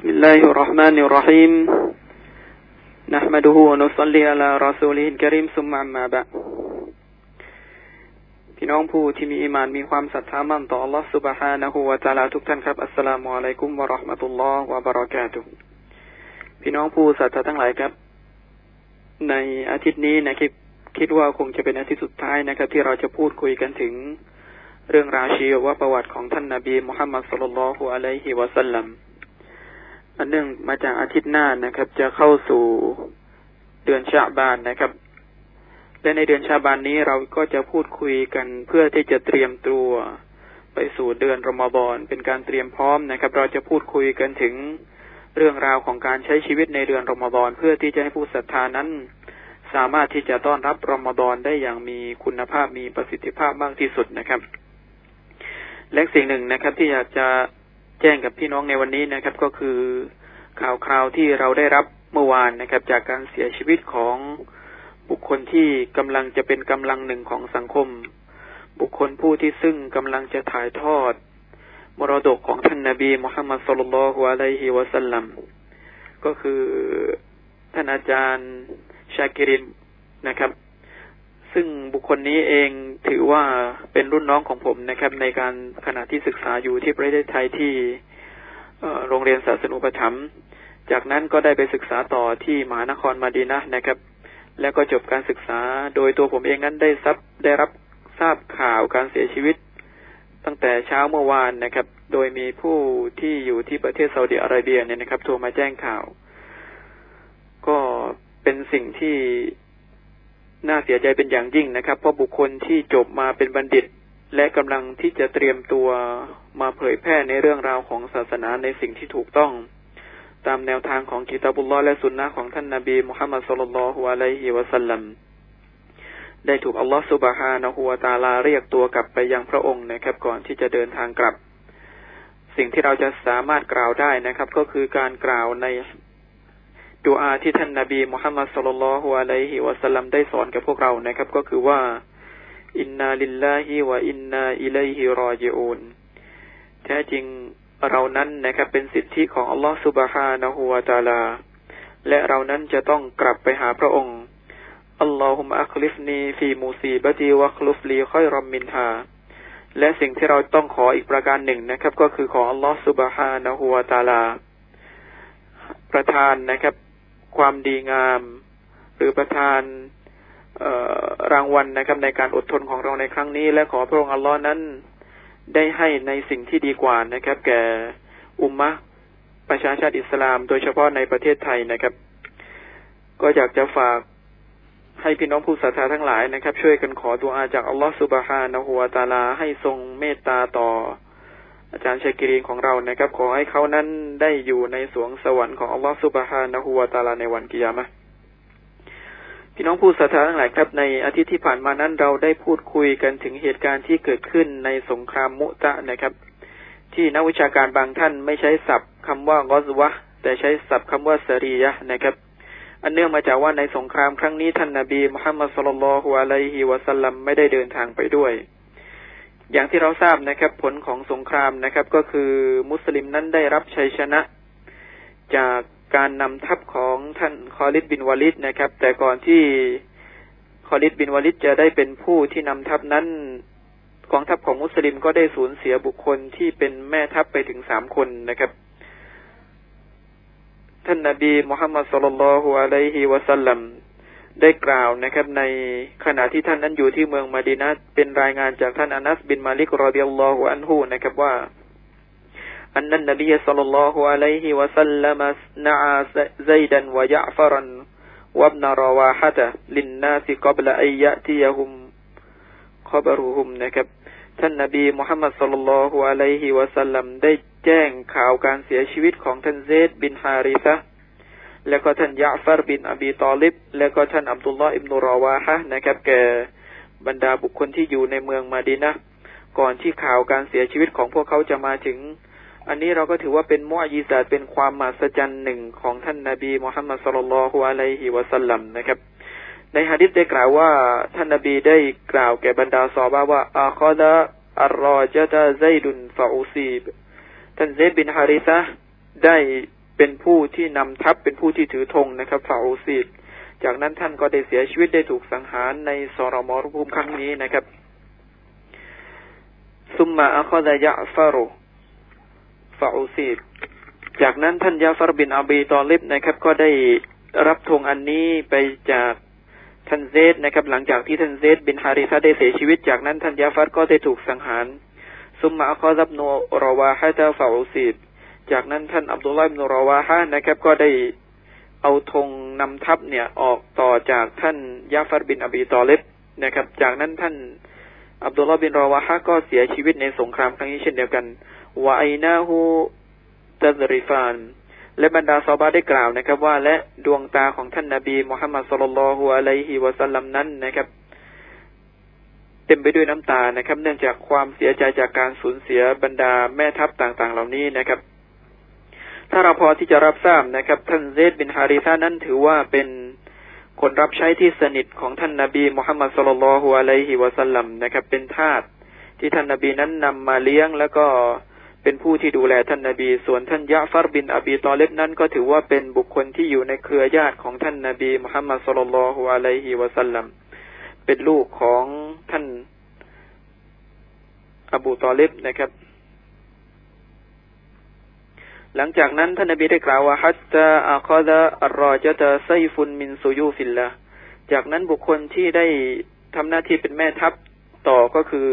بسم الله الرحمن الرحيم نحمده ونصلي على رسوله الكريم ثم أما بعد พี่น้องผู้ที่มีอิมานมีความศรัทธามั่นต่อ Allah سبحانه และ تعالى ทุกท่านครับ อัสสลามุอะลัยกุมวะราะห์มะตุลลอฮ์วะบะเราะกาตุฮ์พี่น้องผู้ศรัทธาทั้งหลายครับ ในอาทิตย์นี้นะครับคิดว่าคงจะเป็นอาทิตย์สุดท้ายนะครับ ที่เราจะพูดคุยกันถึง เรื่องราวชีวประวัติของท่านนาบีมุฮัมมัดสุลลัลฮุอะลัยฮิวะสัลลัมอัน เนื่องมาจากอาทิตย์หน้านะครับ จะเข้าสู่เดือนชาบานนะครับ และในเดือนชาบานนี้เราก็จะพูดคุยกันเพื่อที่จะเตรียมตัวไปสู่เดือนรอมฎอนเป็นการเตรียมพร้อมนะครับ เราจะพูดคุยกันถึงเรื่องราวของการใช้ชีวิตในเดือนรอมฎอนเพื่อที่จะให้ผู้ศรัทธานั้น สามารถที่จะต้อนรับรอมฎอนได้อย่างมีคุณภาพมีประสิทธิภาพมากที่สุดนะครับ และสิ่งหนึ่งนะครับที่อยากจะ แจ้งกับพี่น้องในวันนี้นะครับ ก็คือข่าวคราวที่เราได้รับเมื่อวานนะครับ จากการเสียชีวิตของบุคคลที่กำลังจะเป็นกำลังหนึ่งของสังคม บุคคลผู้ที่ซึ่งกำลังจะถ่ายทอด มรดกของท่านนาบีมุฮัมมัดสุลลัลฮุอะลัยฮิวะสัลลัมก็คือท่านอาจารย์ชากิรินนะครับ ซึ่งบุคคลนี้เองถือว่าเป็นรุ่นน้องของผมนะครับ ในการขณะที่ศึกษาอยู่ที่ประเทศไทยที่โรงเรียนศาสนุปถัมภ์จากนั้นก็ได้ไปศึกษาต่อที่มหานครมาดีนะนะครับ แล้วก็จบการศึกษาโดยตัวผมเองนั้นได้ซับได้รับทราบข่าวการเสียชีวิต ตั้งแต่เช้าเมื่อวานนะครับ โดยมีผู้ที่อยู่ที่ประเทศซาอุดิอาระเบียเนี่ยนะครับโทรมาแจ้งข่าว ก็เป็นสิ่งที่ น่าเสียใจเป็นอย่างยิ่งนะครับ เพราะบุคคลที่จบมาเป็นบัณฑิต และกำลังที่จะเตรียมตัวมาเผยแพร่ในเรื่องราวของศาสนาในสิ่งที่ถูกต้อง ตามแนวทางของกิตาบุลลอและสุนนะของท่านนาบีมุฮัมมัดสุลลัลฮุอะลัยฮิวะสัลลัมได้ถูกอัลลอฮฺสุบฮานะฮูวาตาลาเรียกตัวกลับไปยังพระองค์นะครับ ก่อนที่จะเดินทางกลับ สิ่งที่เราจะสามารถกล่าวได้นะครับ ก็คือการกล่าวใน ดูอาที่ท่านนาบีมุฮัมมัดصلى الله عليه وسلم ได้สอนกับพวกเรานะครับ ก็คือว่า إنا لله وإنا إليه راجعون แท้จริงเรานั้นนะครับเป็นสิทธิของอัลลอฮฺ سبحانه وتعالى และเรานั้นจะต้องกลับไปหาพระองค์ اللهم أجرني في مصيبتي واخلف لي خيرا منها และสิ่งที่เราต้องขออีกประการหนึ่งนะครับ ก็คือขออัลลอฮฺ سبحانه وتعالى ประทานนะครับ ความดีงาม หรือประทานรางวัลนะครับ ในการอดทนของเราในครั้งนี้ และขอพระองค์อัลลอฮ์นั้นได้ให้ในสิ่งที่ดีกว่านะครับ แก่อุมมะประชาชาติอิสลาม โดยเฉพาะในประเทศไทยนะครับ ก็อยากจะฝากให้พี่น้องผู้ศรัทธาทั้งหลายนะครับ ช่วยกันขอตัวอาจากอัลลอฮฺสุบฮานะฮูวาตาลาให้ทรงเมตตาต่อ อาจารย์ชัยกิรีนของเรานะครับ ขอให้เขานั้นได้อยู่ในสวงสวรรค์ของอัลลอฮฺสุบฮานะฮูวาตาลาในวันกิยามะพี่น้องผู้ศรัทธาทั้งหลายครับในอาทิตย์ที่ผ่านมานั้นเราได้พูดคุยกันถึงเหตุการณ์ที่เกิดขึ้นในสงครามมุตะนะครับ ที่นักวิชาการบางท่านไม่ใช้ศัพท์คำว่ากอซวะแต่ใช้ศัพท์คำว่าสรียะนะครับ อันเนื่องมาจากว่าในสงครามครั้งนี้ท่านนาบีมุฮัมมัดสุลลัลฮุอะลัยฮิวะสัลลัมไม่ได้เดินทางไปด้วย อย่างที่เราทราบนะครับ ผลของสงครามนะครับ ก็คือมุสลิมนั้นได้รับชัยชนะ จากการนำทัพของท่านคอลิดบินวาลิดนะครับ แต่ก่อนที่คอลิดบินวาลิดจะได้เป็นผู้ที่นำทัพนั้นกองทัพของมุสลิมก็ได้สูญเสียบุคคลที่เป็นแม่ทัพไปถึงสามคนนะครับ ท่านนาบีมุฮัมมัดสุลลัลฮุอะลัยฮิวะสัลลัม ได้กล่าวนะครับ ในขณะที่ท่านนั้นอยู่ที่เมืองมาดีนะเป็นรายงานจากท่านอานัสบินมาลิกรอดิยัลลอฮุอันฮูนะครับว่าอันนั้นนบีสัลลัลลอฮุอะลัยฮิวะสัลลัมนะอาซัยดันวะยะฟรันวับนารวาฮะตะลินนาสิกับละอัยยะติยะฮุมขบรุฮุมนะครับ ท่านนบีมุฮัมมัดสัลลัลลอฮุอะลัยฮิวะสัลลัมได้แจ้งข่าวการเสียชีวิตของท่านเซดบินฮาริซะ แล้วก็ท่านยะฟารบินอบีตอลิบ แล้วก็ท่านอับดุลลอฮ์อิบนุรอวาฮะนะครับแก่บรรดาบุคคลที่อยู่ในเมืองมาดีนะก่อนที่ข่าวการเสียชีวิตของพวกเขาจะมาถึง อันนี้เราก็ถือว่าเป็นมุอญิซาตเป็นความมหัศจรรย์หนึ่งของท่านนาบีมุฮัมมัดสุลลัลฮุอะลัยฮิวะสัลลัมนะครับ ในฮะดิษได้กล่าวว่าท่านนาบีได้กล่าวแก่บรรดาซอบาว่าอาคอดะอัลรอจตะไซดุนฟาอูซีบท่านเซดบินฮาริซะได้ เป็นผู้ที่นำทัพเป็นผู้ที่ถือธงนะครับ فأصيب จากนั้นท่านก็ได้เสียชีวิตได้ถูกสังหารในสรมรภูมิครั้งนี้นะครับซุมมาอัคดะยะฟารุฟาอูซีดจากนั้นท่านยาฟารบินอาบีตอลิบนะครับ ก็ได้รับธงอันนี้ไปจากท่านเซดนะครับ หลังจากที่ท่านเซดบินฮาริซาได้เสียชีวิต จากนั้นท่านยาฟัดก็ได้ถูกสังหารثم أخذ ابن رواحة فأصيب จากนั้นท่านอับดุลลาห์บินรอวาฮะนะครับ ก็ได้เอาธงนำทัพเนี่ยออกต่อจากท่านยาฟัดบินอบีตอเลบนะครับ จากนั้นท่านอับดุลลาบินรอวาฮะก็เสียชีวิตในสงครามครั้งนี้เช่นเดียวกัน وعيناه تذرفان และบรรดาซอบาได้กล่าวนะครับ ว่าและดวงตาของท่านนาบีมุฮัมมัดصلى الله عليه وسلم นั้นนะครับ เต็มไปด้วยน้ำตานะครับ เนื่องจากความเสียใจจากการสูญเสียบรรดาแม่ทัพต่างๆ เหล่านี้นะครับ ถ้าเราพอที่จะรับทราบนะครับ ท่านเซดบินฮาริซานั้นถือว่าเป็นคนรับใช้ที่สนิทของท่านนาบีมุฮัมมัดสุลลัลฮุอะลัยฮิวะสัลลัมนะครับ เป็นทาสที่ท่านนาบีนั้นนำมาเลี้ยงแล้วก็เป็นผู้ที่ดูแลท่านนาบี ส่วนท่านยะฟารบินอบีตอเลบนั้นก็ถือว่าเป็นบุคคลที่อยู่ในเครือญาติของท่านนาบีมุฮัมมัดสุลลัลฮุอะลัยฮิวะสัลลัมเป็นลูกของท่านอบูตอเลบนะครับ หลังจากนั้นท่านนบีได้กล่าวว่าحتى أخذ الراية سيف من سيوف الله จากนั้นบุคคลที่ได้ทำหน้าที่เป็นแม่ทัพต่อก็คือ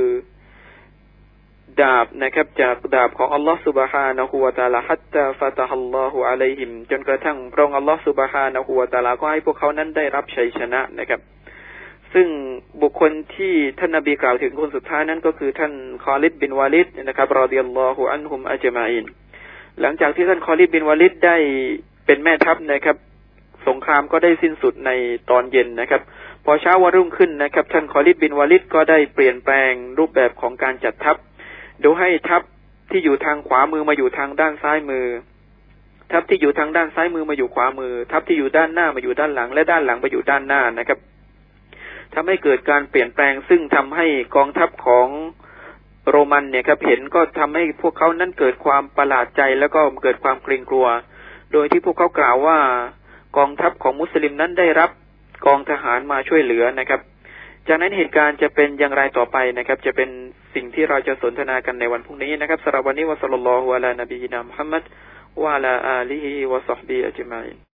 ดาบนะครับ จากดาบของอัลลอฮฺ سبحانه وتعالى حتى فتح الله عليهم จนกระทั่งพระองค์อัลลอฮฺ سبحانه وتعالى ก็ให้พวกเขานั้นได้รับชัยชนะนะครับ ซึ่งบุคคลที่ท่านนบีกล่าวถึงคนสุดท้ายนั้นก็คือท่านคอลิดบินวาลิดนะครับรอดิยัลลอฮุอันฮุมอัจมาอิน หลังจากที่ท่านคอลิบินวาลิดได้เป็นแม่ทัพนะครับ สงครามก็ได้สิ้นสุดในตอนเย็นนะครับ พอเช้าวันรุ่งขึ้นนะครับ ท่านคอลิดบินวาลิดก็ได้เปลี่ยนแปลงรูปแบบของการจัดทัพดูให้ทัพที่อยู่ทางขวามือมาอยู่ทางด้านซ้ายมือ ทัพที่อยู่ทางด้านซ้ายมือมาอยู่ขวามือ ทัพที่อยู่ด้านหน้ามาอยู่ด้านหลัง และด้านหลังมาอยู่ด้านหน้านะครับทำให้เกิดการเปลี่ยนแปลงซึ่งทำให้กองทัพของ โรมันเนี่ยครับเห็นก็ทำให้พวกเขานั้นเกิดความประหลาดใจแล้วก็เกิดความเกรงกลัว โดยที่พวกเขากล่าวว่ากองทัพของมุสลิมนั้นได้รับกองทหารมาช่วยเหลือนะครับ จากนั้นเหตุการณ์จะเป็นอย่างไรต่อไปนะครับ จะเป็นสิ่งที่เราจะสนทนากันในวันพรุ่งนี้นะครับสำหรับวันนี้วะสัลลัลลอฮุอะลานบีนามุฮัมมัดวะลาอาลีฮิวะซอฮบีอัจมัย